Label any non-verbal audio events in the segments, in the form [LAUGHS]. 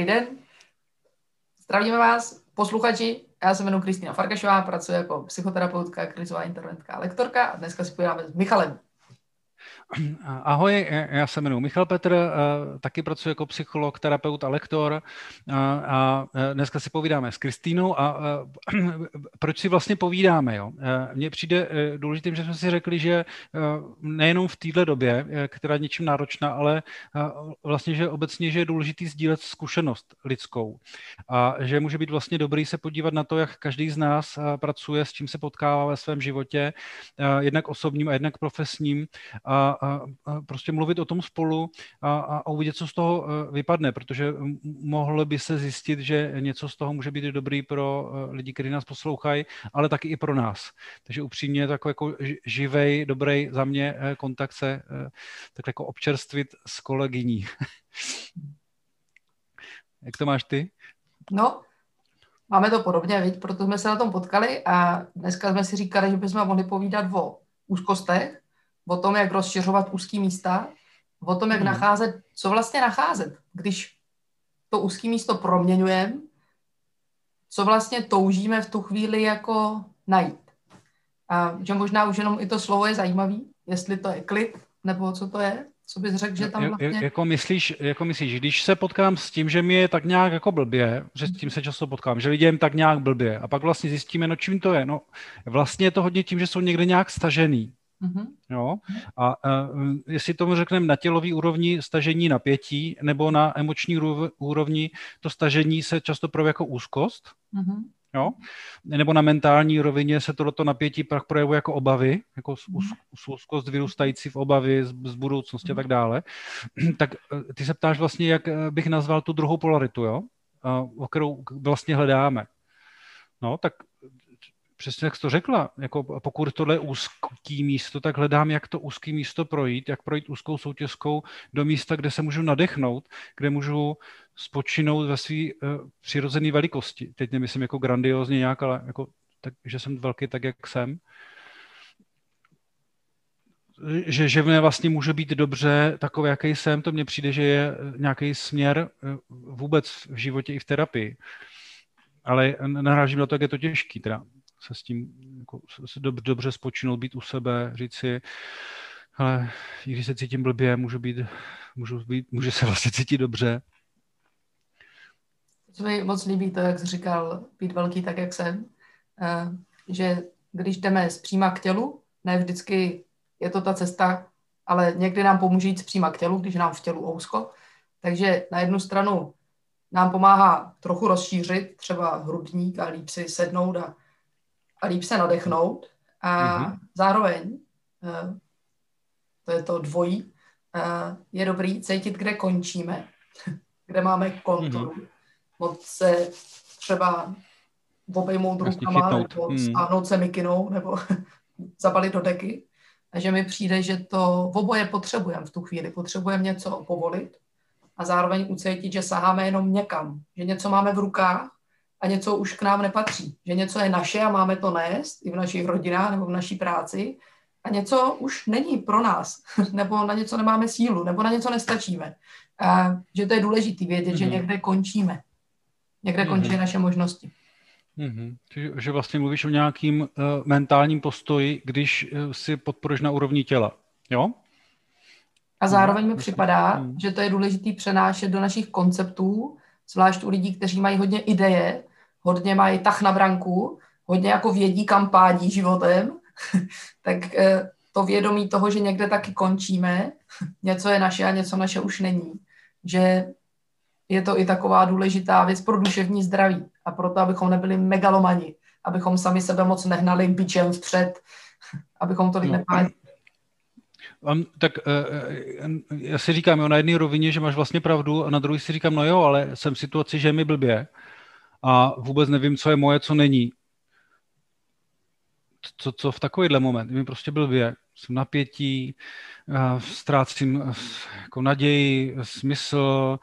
Dobrý den. Zdravíme vás, posluchači. Já se jmenuji Kristýna Farkašová, pracuji jako psychoterapeutka, krizová interventka a lektorka a dneska si povídáme s Michalem. Ahoj, já se jmenuji Michal Petr, eh, taky pracuji jako psycholog, terapeut a lektor eh, a eh, dneska si povídáme s Kristýnou a [CLEARS THROAT] proč si vlastně povídáme, jo? Mně přijde důležitým, že jsme si řekli, že nejenom v této době, která je něčím náročná, ale vlastně, že obecně, že je důležitý sdílet zkušenost lidskou a že může být vlastně dobrý se podívat na to, jak každý z nás pracuje, s čím se potkává ve svém životě, jednak osobním a jednak profesním a a, a prostě mluvit o tom spolu a, a uvidět, co z toho e, vypadne, protože mohlo by se zjistit, že něco z toho může být dobrý pro e, lidi, kteří nás poslouchají, ale taky i pro nás. Takže upřímně takový jako živej, dobrý za mě e, kontakt se tak jako občerstvit s kolegyní. [LAUGHS] Jak to máš ty? No, máme to podobně, viď? proto jsme se na tom potkali a dneska jsme si říkali, že bychom mohli povídat o úzkostech, o tom, jak rozšiřovat úzký místa, o tom, jak hmm. nacházet, co vlastně nacházet, když to úzký místo proměňujeme, co vlastně toužíme v tu chvíli jako najít. A že možná už jenom i to slovo je zajímavý, jestli to je klid, nebo co to je, co bys řekl, že tam vlastně... Jako myslíš, jako myslíš, když se potkám s tím, že mi je tak nějak jako blbě, že s tím se často potkám, že lidem tak nějak blbě a pak vlastně zjistíme, no čím to je, no vlastně je to hodně tím, že jsou někde nějak stažený, Mm-hmm. Jo? A uh, jestli tomu řekneme na tělový úrovni stažení napětí nebo na emoční úrovni to stažení se často projeví jako úzkost, mm-hmm. jo? nebo na mentální rovině se tohleto napětí pak projevuje jako obavy, jako mm-hmm. úzkost vyrůstající v obavy z, z budoucnosti mm-hmm. a tak dále, [CLEARS THROAT] tak uh, ty se ptáš vlastně, jak bych nazval tu druhou polaritu, jo? Uh, o kterou vlastně hledáme. No, tak přesně jak jsi to řekla, jako pokud tohle je úzký místo, tak hledám, jak to úzký místo projít, jak projít úzkou soutězkou do místa, kde se můžu nadechnout, kde můžu spočinout ve své uh, přirozené velikosti. Teď nemyslím jako grandiozně nějak, ale jako tak, že jsem velký tak, jak jsem. Že, že mě vlastně může být dobře takový, jaký jsem, to mně přijde, že je nějaký směr eh, vůbec v životě i v terapii. Ale narážím na to, jak je to těžký. Teda se s tím jako, se dobře, dobře spočinout, být u sebe, říct si, ale i když se cítím blbě, můžu být, můžu, být, můžu se vlastně cítit dobře. Co mi moc líbí to, jak jsi říkal, být velký tak, jak jsem, eh, že když jdeme zpříma k tělu, ne vždycky je to ta cesta, ale někdy nám pomůže jít zpříma k tělu, když nám v tělu ousko. Takže na jednu stranu nám pomáhá trochu rozšířit třeba hrudník a líp si sednout a a líp se nadechnout a mm-hmm. zároveň, uh, to je to dvojí, uh, je dobrý cítit, kde končíme, [LAUGHS] kde máme konturu. Mm-hmm. Moc se třeba obejmout rukama, nebo mm. stáhnout se mikinou, nebo [LAUGHS] zabalit do deky. A že mi přijde, že to v oboje potřebujeme v tu chvíli. Potřebujeme něco povolit a zároveň ucítit, že saháme jenom někam. Že něco máme v rukách a něco už k nám nepatří. Že něco je naše a máme to nést i v našich rodinách nebo v naší práci a něco už není pro nás, [LAUGHS] nebo na něco nemáme sílu, nebo na něco nestačíme. A že to je důležité vědět, mm-hmm. že mhm. někde končíme. Někde mm-hmm. končí naše možnosti. Mm-hmm. Že, že vlastně mluvíš o nějakým uh, mentálním postoji, když uh, si podporuješ na úrovni těla, jo? A zároveň mi připadá, mm. že to je důležité přenášet do našich konceptů, zvlášť u lidí, kteří mají hodně ideje hodně mají tah na branku, hodně jako vědí, kam pádí životem, [LAUGHS] tak eh, to vědomí toho, že někde taky končíme, [LAUGHS] něco je naše a něco naše už není, že je to i taková důležitá věc pro duševní zdraví a proto, abychom nebyli megalomani, abychom sami sebe moc nehnali bičem vpřed, [LAUGHS] abychom tolik no. nepádili. Um, tak uh, já si říkám, jo, na jedné rovině, že máš vlastně pravdu, a na druhé si říkám, no jo, ale jsem v situaci, že je mi blbě a vůbec nevím, co je moje, co není. Co, co v takovýhle moment? Mi prostě byl věk. Jsem napětí, ztrácím jako naději, smysl,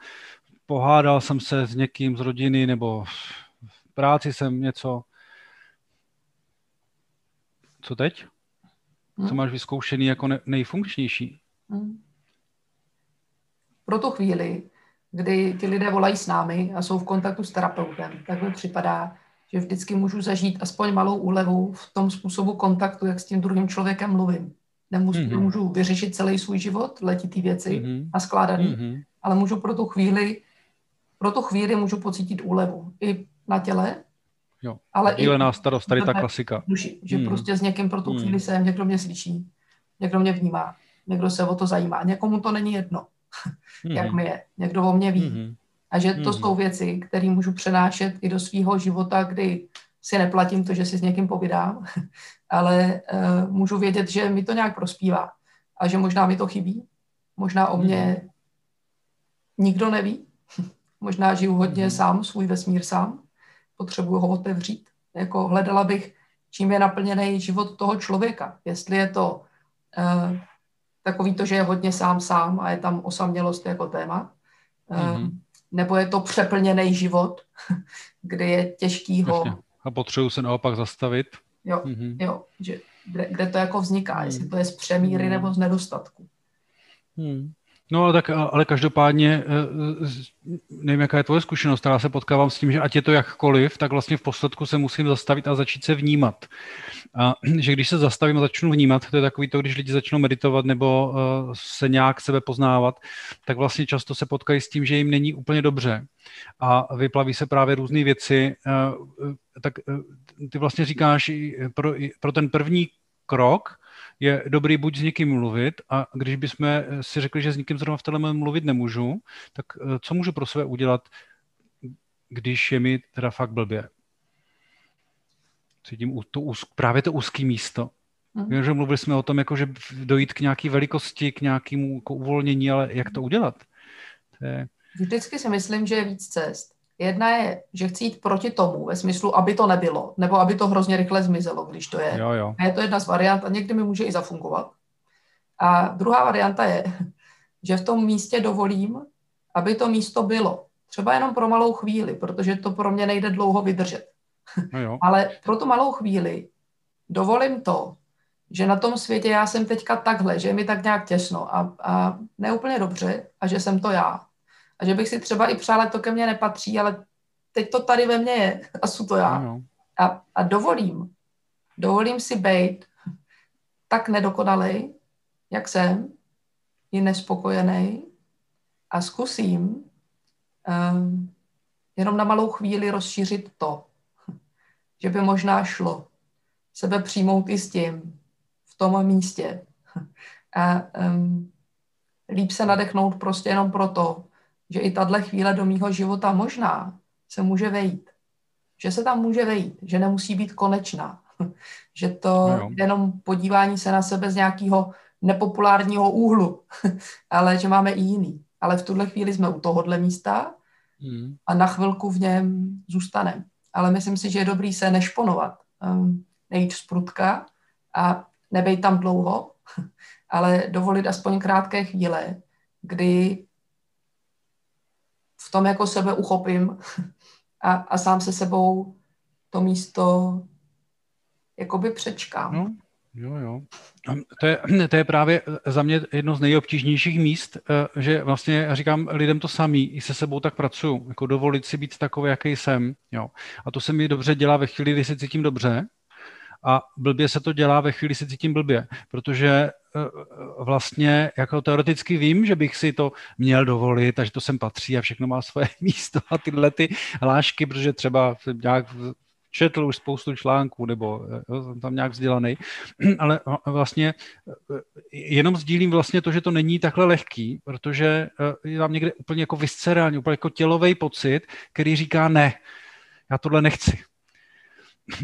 pohádal jsem se s někým z rodiny nebo v práci jsem něco. Co teď? Co hmm. máš vyzkoušený jako nejfunkčnější? Hmm. Pro tu chvíli kdy ty lidé volají s námi a jsou v kontaktu s terapeutem, tak mi připadá, že vždycky můžu zažít aspoň malou úlevu v tom způsobu kontaktu, jak s tím druhým člověkem mluvím. Nemůžu, mm-hmm. můžu vyřešit celý svůj život, letitý věci mm-hmm. a skládat mm-hmm. ale můžu pro tu chvíli, pro tu chvíli můžu pocítit úlevu. I na těle, Jo. Ale Dílená starost, tady ta klasika. Duši, že mm. prostě s někým pro tu chvíli mm. jsem, někdo mě slyší, někdo mě vnímá, někdo se o to zajímá. Někomu to není jedno, mm. jak mi je. Někdo o mě ví. Mm. A že to mm. jsou věci, které můžu přenášet i do svého života, kdy si neplatím to, že si s někým povídám, [LAUGHS] ale uh, můžu vědět, že mi to nějak prospívá a že možná mi to chybí. Možná o mě mm. nikdo neví. [LAUGHS] možná žiju hodně mm. sám, svůj vesmír sám. Potřebuju ho otevřít. Jako hledala bych, čím je naplněný život toho člověka. Jestli je to uh, takový to, že je hodně sám sám a je tam osamělost jako téma, mm-hmm. nebo je to přeplněný život, [LAUGHS] kdy je těžký ho... Jasně. A potřebuji se naopak zastavit. Jo, mm-hmm. jo že kde, kde to jako vzniká, mm. jestli to je z přemíry mm. nebo z nedostatku. Mm. No ale tak, ale každopádně, eh, nevím, jaká je tvoje zkušenost, já se potkávám s tím, že ať je to jakkoliv, tak vlastně v posledku se musím zastavit a začít se vnímat. A [CLEARS THROAT] že když se zastavím a začnu vnímat, to je takový to, když lidi začnou meditovat nebo eh, se nějak sebe poznávat, tak vlastně často se potkají s tím, že jim není úplně dobře a vyplaví se právě různé věci. Tak ty vlastně říkáš pro, pro ten první krok, je dobrý buď s někým mluvit a když bychom si řekli, že s někým zrovna v telefonu mluvit nemůžu, tak eh, co můžu pro sebe udělat, když je mi teda fakt blbě? Cítím to, právě to úzké místo. Vím, že mluvili jsme o tom, jako, že dojít k nějaké velikosti, k nějakému jako uvolnění, ale jak to udělat? To je... Vždycky si myslím, že je víc cest. Jedna je, že chci jít proti tomu, ve smyslu, aby to nebylo, nebo aby to hrozně rychle zmizelo, když to je. Jo, jo. A je to jedna z variant a někdy mi může i zafungovat. A druhá varianta je, [LAUGHS] že v tom místě dovolím, aby to místo bylo. Třeba jenom pro malou chvíli, protože to pro mě nejde dlouho vydržet. No jo. [LAUGHS] Ale pro tu malou chvíli dovolím to, že na tom světě já jsem teďka takhle, že je mi tak nějak těsno a, a neúplně dobře a že jsem to já. A že bych si třeba i přála, to ke mně nepatří, ale teď to tady ve mně je a jsou to já. A, a dovolím, dovolím si být tak nedokonalý, jak jsem, i nespokojený a zkusím um, jenom na malou chvíli rozšířit to, [LAUGHS] že by možná šlo sebe přijmout i s tím v tom místě [LAUGHS] a um, líp se nadechnout prostě jenom proto, že i tahle chvíle do mýho života možná se může vejít. Že se tam může vejít, že nemusí být konečná. [LAUGHS] že to no jenom podívání se na sebe z nějakého nepopulárního úhlu, [LAUGHS] ale že máme i jiný. Ale v tuhle chvíli jsme u tohohle místa hmm. a na chvilku v něm zůstaneme. Ale myslím si, že je dobrý se nešponovat, um, nejít z prutka a nebejt tam dlouho, [LAUGHS] ale dovolit aspoň krátké chvíle, kdy v tom jako sebe uchopím [LAUGHS] a, a sám se sebou to místo jakoby přečkám. No, jo, jo. To je, to je právě za mě jedno z nejobtížnějších míst, eh, že vlastně já říkám lidem to samý, i se sebou tak pracuju, jako dovolit si být takový, jaký jsem. Jo. A to se mi dobře dělá ve chvíli, kdy se cítím dobře, a blbě se to dělá ve chvíli, se cítím blbě, protože Eh, vlastně jako teoreticky vím, že bych si to měl dovolit a že to sem patří a všechno má svoje [LAUGHS] místo a tyhle ty hlášky, protože třeba jsem nějak četl už spoustu článků, nebo eh, jo, jsem tam nějak vzdělaný, [CLEARS THROAT] ale vlastně eh, jenom sdílím vlastně to, že to není takhle lehký, protože je tam někde úplně jako viscerální, úplně jako tělový pocit, který říká ne, já tohle nechci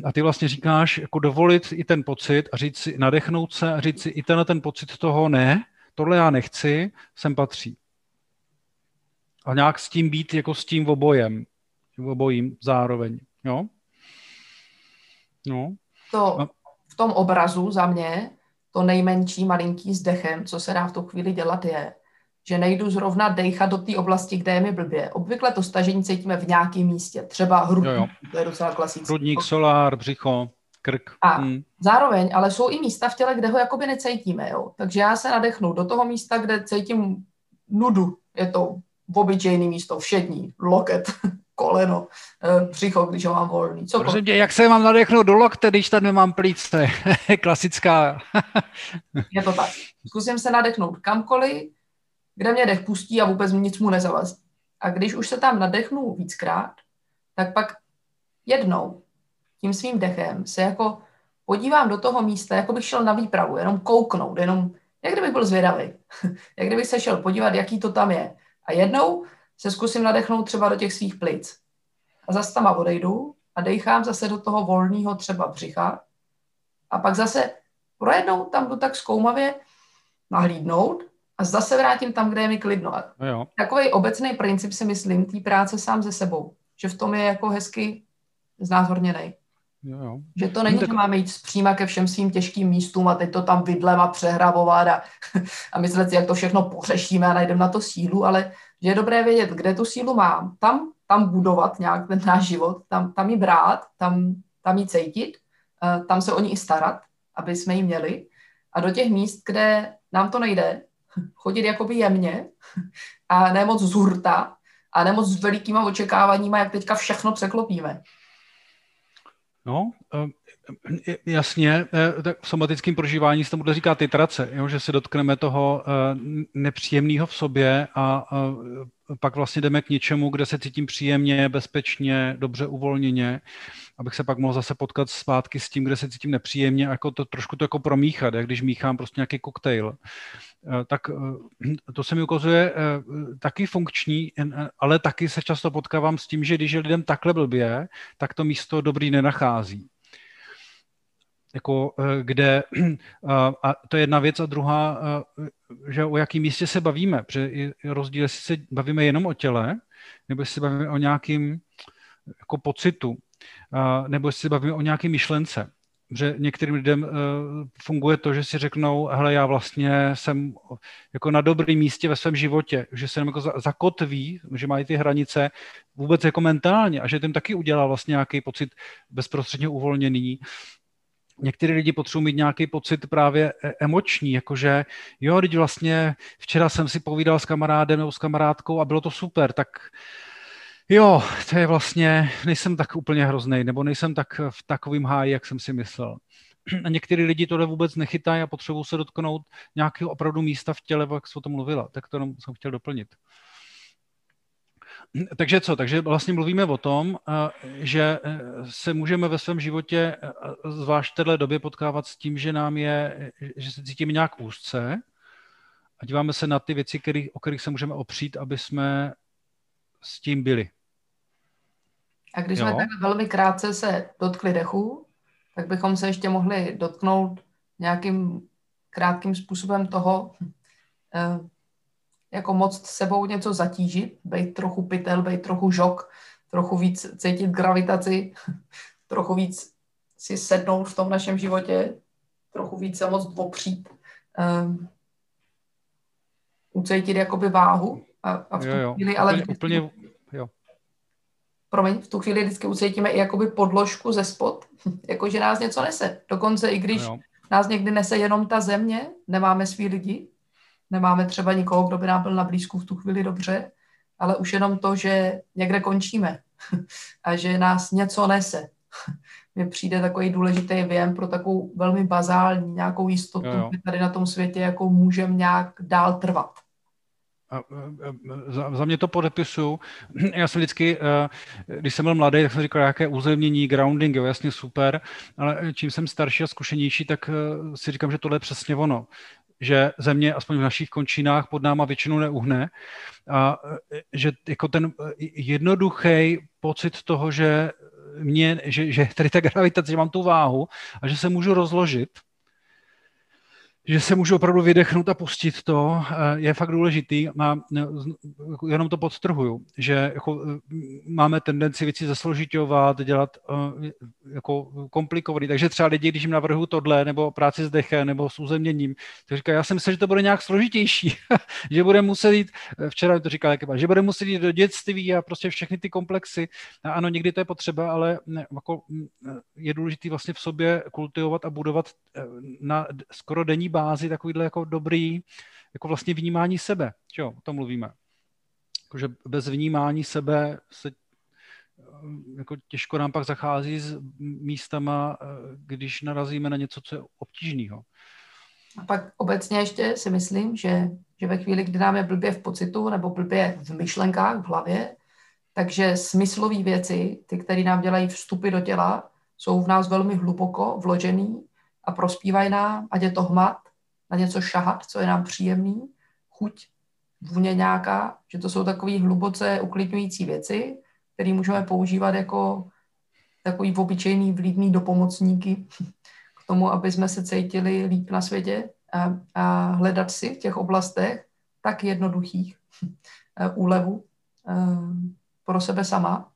a ty vlastně říkáš, jako dovolit i ten pocit a říct si, nadechnout se a říct si i ten ten pocit toho ne, tohle já nechci, sem patří. A nějak s tím být jako s tím obojem, obojím zároveň, jo? No. To v tom obrazu za mě, to nejmenší malinký zdechem, co se dá v tu chvíli dělat, je, že nejdu zrovna dejchat do té oblasti, kde je mi blbě. Obvykle to stažení cítíme v nějakém místě, třeba hrudník, jo, jo. to je docela klasické. Hrudník, solár, břicho, krk. A hmm. zároveň, ale jsou i místa v těle, kde ho jakoby necítíme, jo. Takže já se nadechnu do toho místa, kde cítím nudu, je to obyčejný místo, všední, loket, [LAUGHS] koleno, eh, břicho, když ho mám volný. Co Prosím tě, jak se mám nadechnout do lokte, když tady nemám plíce? [LAUGHS] Klasická. [LAUGHS] je to tak. Zkusím se nadechnout kamkoliv, kde mě dech pustí a vůbec nic mu nezavazí. A když už se tam nadechnu víckrát, tak pak jednou tím svým dechem se jako podívám do toho místa, jako bych šel na výpravu, jenom kouknout, jenom jak kdybych byl zvědavý, [LAUGHS] jak kdybych se šel podívat, jaký to tam je. A jednou se zkusím nadechnout třeba do těch svých plic. A zase tam odejdu a dechám zase do toho volného třeba břicha. A pak zase projednou tam jdu tak zkoumavě nahlídnout a zase vrátím tam, kde je mi klidno. No Takový obecný princip si myslím té práce sám ze sebou, že v tom je jako hezky znázorněný. Jo, jo. Že to není, tak... že máme jít zpříma ke všem svým těžkým místům a teď to tam vidlem a přehrabovat a, [LAUGHS] a myslet si, jak to všechno pořešíme a najdeme na to sílu, ale že je dobré vědět, kde tu sílu mám, tam, tam budovat nějak ten náš život, tam, tam ji brát, tam, tam ji cítit, uh, tam se o ní i starat, aby jsme ji měli a do těch míst, kde nám to nejde, chodit jakoby jemně a ne moc z hurta a ne moc s velikýma očekáváníma, jak teďka všechno překlopíme. No, eh, jasně, eh, tak v somatickém prožívání se tomu říká titrace, jo, že se dotkneme toho eh, nepříjemného v sobě a pak vlastně jdeme k něčemu, kde se cítím příjemně, bezpečně, dobře uvolněně, abych se pak mohl zase potkat zpátky s tím, kde se cítím nepříjemně, jako to trošku to jako promíchat, jak když míchám prostě nějaký koktejl. Tak to se mi ukazuje taky funkční, ale taky se často potkávám s tím, že když je lidem takhle blbě, tak to místo dobrý nenachází jako kde, a to je jedna věc a druhá, že o jakém místě se bavíme, protože je rozdíl, jestli se bavíme jenom o těle, nebo jestli se bavíme o nějakým jako pocitu, nebo jestli se bavíme o nějaké myšlence. Že některým lidem uh, funguje to, že si řeknou, hele, já vlastně jsem jako na dobrém místě ve svém životě, že se jako zakotví, že mají ty hranice vůbec jako mentálně a že tím taky udělá vlastně nějaký pocit bezprostředně uvolněný některý lidi potřebují mít nějaký pocit právě e, emoční, jakože jo, teď vlastně včera jsem si povídal s kamarádem nebo s kamarádkou a bylo to super, tak jo, to je vlastně, nejsem tak úplně hrozný, nebo nejsem tak v takovým háji, jak jsem si myslel. A některý lidi tohle vůbec nechytají a potřebují se dotknout nějakého opravdu místa v těle, jak jsi o tom mluvila. Tak to jsem chtěl doplnit. Takže co? Takže vlastně mluvíme o tom, eh, že eh, se můžeme ve svém životě, eh, zvlášť v této době, potkávat s tím, že nám je, že se cítíme nějak úzce a díváme se na ty věci, který, o kterých se můžeme opřít, aby jsme s tím byli. A když jo? jsme tak velmi krátce se dotkli dechu, tak bychom se ještě mohli dotknout nějakým krátkým způsobem toho, jako moc sebou něco zatížit, být trochu pytel, být trochu žok, trochu víc cítit gravitaci, [LAUGHS] trochu víc si sednout v tom našem životě, trochu víc se moc opřít, um, ucítit jakoby váhu a, a v tu jo, jo. chvíli, ale úplně, úplně. Promiň, v tu chvíli vždycky ucítíme i jakoby podložku ze spod, [LAUGHS] jako že nás něco nese. Dokonce i když jo. nás někdy nese jenom ta země, nemáme svý lidi, nemáme třeba nikoho, kdo by nám byl na blízku v tu chvíli dobře, ale už jenom to, že někde končíme [LAUGHS] a že nás něco nese. [LAUGHS] Mně přijde takový důležitý věm pro takovou velmi bazální nějakou jistotu, že tady na tom světě jako můžeme nějak dál trvat. A, za, za mě to podepisu. [CLEARS THROAT] Já jsem vždycky, eh, když jsem byl mladý, tak jsem říkal, jaké uzemnění, grounding, jo, jasně super, ale čím jsem starší a zkušenější, tak eh, si říkám, že tohle je přesně ono. Že země aspoň v našich končinách pod náma většinou neuhne. A že jako ten jednoduchý pocit toho, že mě, že, že tady ta gravitace, že mám tu váhu a že se můžu rozložit, že se můžu opravdu vydechnout a pustit to, eh, je fakt důležitý. A jenom to podtrhuju, že jako eh, máme tendenci věci zasložitovat, dělat eh, jako komplikovaný. Takže třeba lidi, když jim navrhu tohle, nebo práci s dechem, nebo s uzemněním, tak říkají, já jsem myslel, že to bude nějak složitější, [LAUGHS] že bude muset jít, včera to říkal že bude muset jít do dětství a prostě všechny ty komplexy. A ano, někdy to je potřeba, ale jako je důležité vlastně v sobě kultivovat a budovat na skoro denní bázi takovýhle jako dobrý, jako vlastně vnímání sebe, čo, o tom mluvíme. Jakože bez vnímání sebe se jako těžko nám pak zachází s místama, když narazíme na něco, co je obtížného. A pak obecně ještě si myslím, že, že ve chvíli, kdy nám je blbě v pocitu nebo blbě v myšlenkách, v hlavě, takže smyslové věci, ty, které nám dělají vstupy do těla, jsou v nás velmi hluboko vložený a prospívají nám, ať je to hmat, na něco šahat, co je nám příjemný, chuť, vůně nějaká, že to jsou takové hluboce uklidňující věci, které můžeme používat jako takový obyčejný vlídný dopomocníky k tomu, aby jsme se cítili líp na světě a, a hledat si v těch oblastech tak jednoduchých úlevu pro sebe sama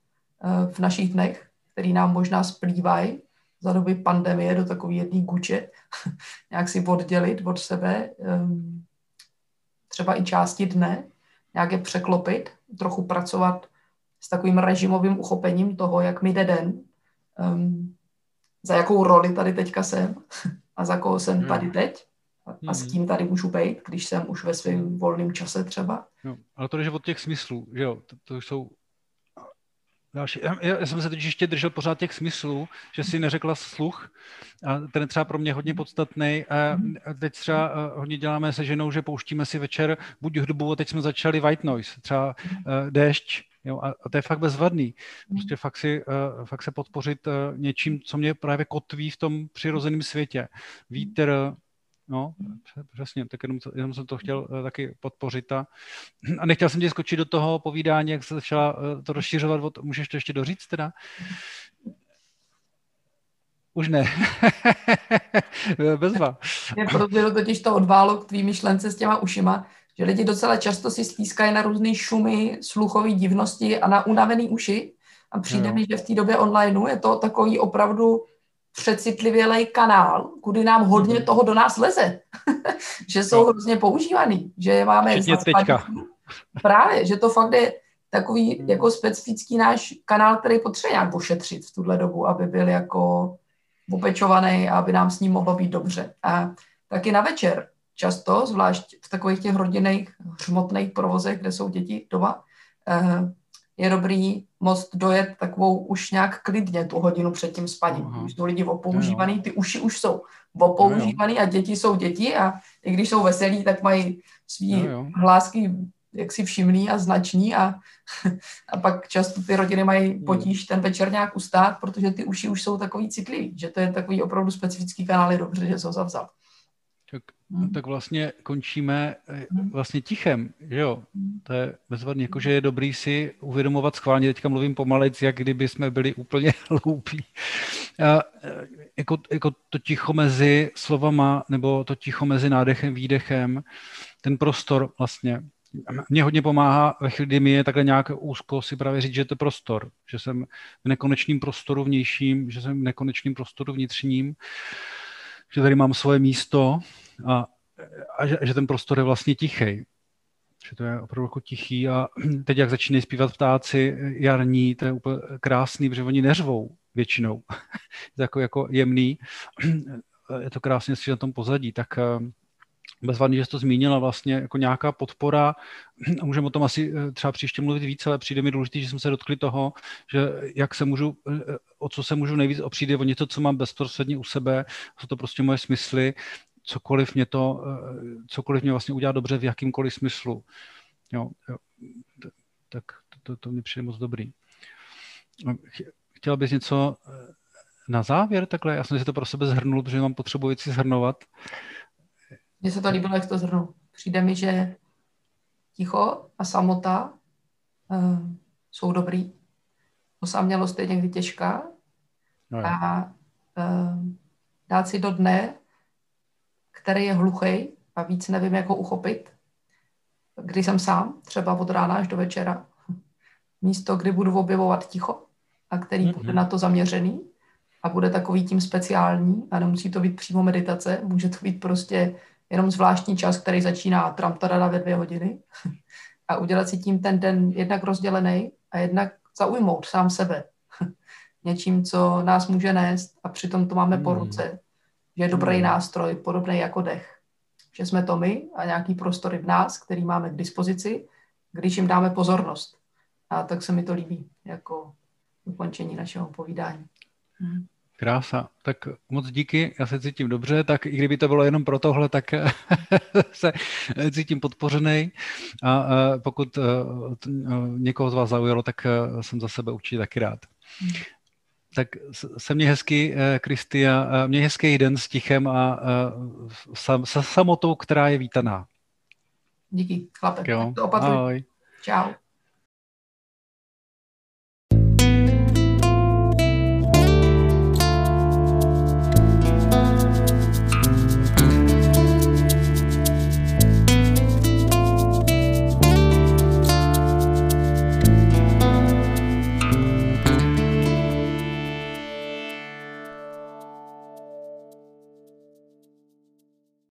v našich dnech, který nám možná splývají za doby pandemie do takové jedné guče, [LAUGHS] nějak si oddělit od sebe třeba i části dne, nějak je překlopit, trochu pracovat s takovým režimovým uchopením toho, jak mi jde den, um, za jakou roli tady teďka jsem [LAUGHS] a za koho jsem tady hmm. teď a, s hmm. kým tady můžu být, když jsem už ve svém volném čase třeba. No, ale to je od těch smyslů, že jo, to, to jsou další. Já, jsem se teď ještě držel pořád těch smyslů, že si neřekla sluch, a ten je třeba pro mě hodně podstatný. A teď třeba eh, hodně děláme se ženou, že pouštíme si večer buď hudbu, a teď jsme začali white noise, třeba uh, déšť, Jo, a, a to je fakt bezvadný. Prostě fakt, si, uh, fakt se podpořit uh, něčím, co mě právě kotví v tom přirozeném světě. Vítr, no, přesně, tak jenom, jenom jsem to chtěl uh, taky podpořit. A, a nechtěl jsem tě skočit do toho povídání, jak se začala uh, to rozšiřovat, od, můžeš to ještě doříct teda? Už ne. [LAUGHS] Bezva. Mě protože totiž to odválo k tvý myšlence s těma ušima, že lidi docela často si stýskají na různé šumy, sluchové divnosti a na unavený uši. A přijde mi, že v té době online je to takový opravdu přecitlivělej kanál, kudy nám hodně mm-hmm. toho do nás leze. [LAUGHS] že jsou no. hrozně používaný, že máme... teďka. Právě, že to fakt je takový jako specifický náš kanál, který potřebuje nějak ošetřit v tuhle dobu, aby byl jako opečovaný a aby nám s ním mohlo být dobře. A taky na večer často, zvlášť v takových těch rodinných hřmotných provozech, kde jsou děti doma, eh, je dobrý moc dojet takovou už nějak klidně tu hodinu před tím spaním. Aha. Už jsou lidi opoužívaný, ty uši už jsou opoužívaný a děti jsou děti a i když jsou veselí, tak mají svý hlásky jaksi všimný a značný a, [LAUGHS] a pak často ty rodiny mají potíž ten večer nějak ustát, protože ty uši už jsou takový citlivý, že to je takový opravdu specifický kanál, je dobře, že se ho zavzal. Tak, hmm. tak vlastně končíme eh, vlastně tichem, že jo? To je bezvadný, jakože je dobrý si uvědomovat schválně, teďka mluvím pomalec, jak kdyby jsme byli úplně [LAUGHS] hloupí. A, eh, jako, jako to ticho mezi slovama, nebo to ticho mezi nádechem, výdechem, ten prostor vlastně. Mě hodně pomáhá ve chvíli, kdy mi je takhle nějak úzko si právě říct, že to je prostor, že jsem v nekonečném prostoru vnějším, že jsem v nekonečném prostoru vnitřním že tady mám svoje místo a, a že, že ten prostor je vlastně tichý. Že to je opravdu jako tichý a [CLEARS THROAT] teď, jak začínají zpívat ptáci jarní, to je úplně krásný, protože oni neřvou většinou. [LAUGHS] je to jako, jako jemný, [CLEARS THROAT] je to krásně si na tom pozadí, tak eh, bezvadný, že jsi to zmínila, vlastně jako nějaká podpora, můžeme o tom asi eh, třeba příště mluvit více, ale přijde mi důležité, že jsme se dotkli toho, že jak se můžu, eh, o co se můžu nejvíc opřít, je o něco, co mám bezprostředně u sebe, jsou to prostě moje smysly, cokoliv mě to, eh, cokoliv mě vlastně udělá dobře v jakýmkoliv smyslu. Jo, jo. Tak to, to, to mě přijde moc dobrý. Chtěla bys něco na závěr takhle? Já jsem si to pro sebe zhrnul, protože mám potřebu věci zhrnovat. Mně se to líbilo, jak to zhrnu. Přijde mi, že ticho a samota uh, jsou dobrý. Osamělost je někdy těžká. No a uh, dát si do dne, který je hluchý a víc nevím, jak ho uchopit, kdy jsem sám, třeba od rána až do večera, [LAUGHS] místo, kdy budu objevovat ticho a který mm-hmm. bude na to zaměřený a bude takový tím speciální a nemusí to být přímo meditace, může to být prostě jenom zvláštní čas, který začíná tramtadada ve dvě hodiny a udělat si tím ten den jednak rozdělený a jednak zaujmout sám sebe [LAUGHS] něčím, co nás může nést a přitom to máme po hmm. ruce, že je dobrý hmm. nástroj, podobný jako dech. Že jsme to my a nějaký prostory v nás, který máme k dispozici když jim dáme pozornost. A tak se mi to líbí jako ukončení našeho povídání. Hmm. Krása. Tak moc díky, já se cítím dobře, tak i kdyby to bylo jenom pro tohle, tak [LAUGHS] se cítím podpořený. A pokud někoho z vás zaujalo, tak jsem za sebe určitě taky rád. Tak se mě hezky, Kristi, a mě hezký den s tichem a se samotou, která je vítaná. Díky, chlape. Jo. To opatruj. Ahoj. Čau.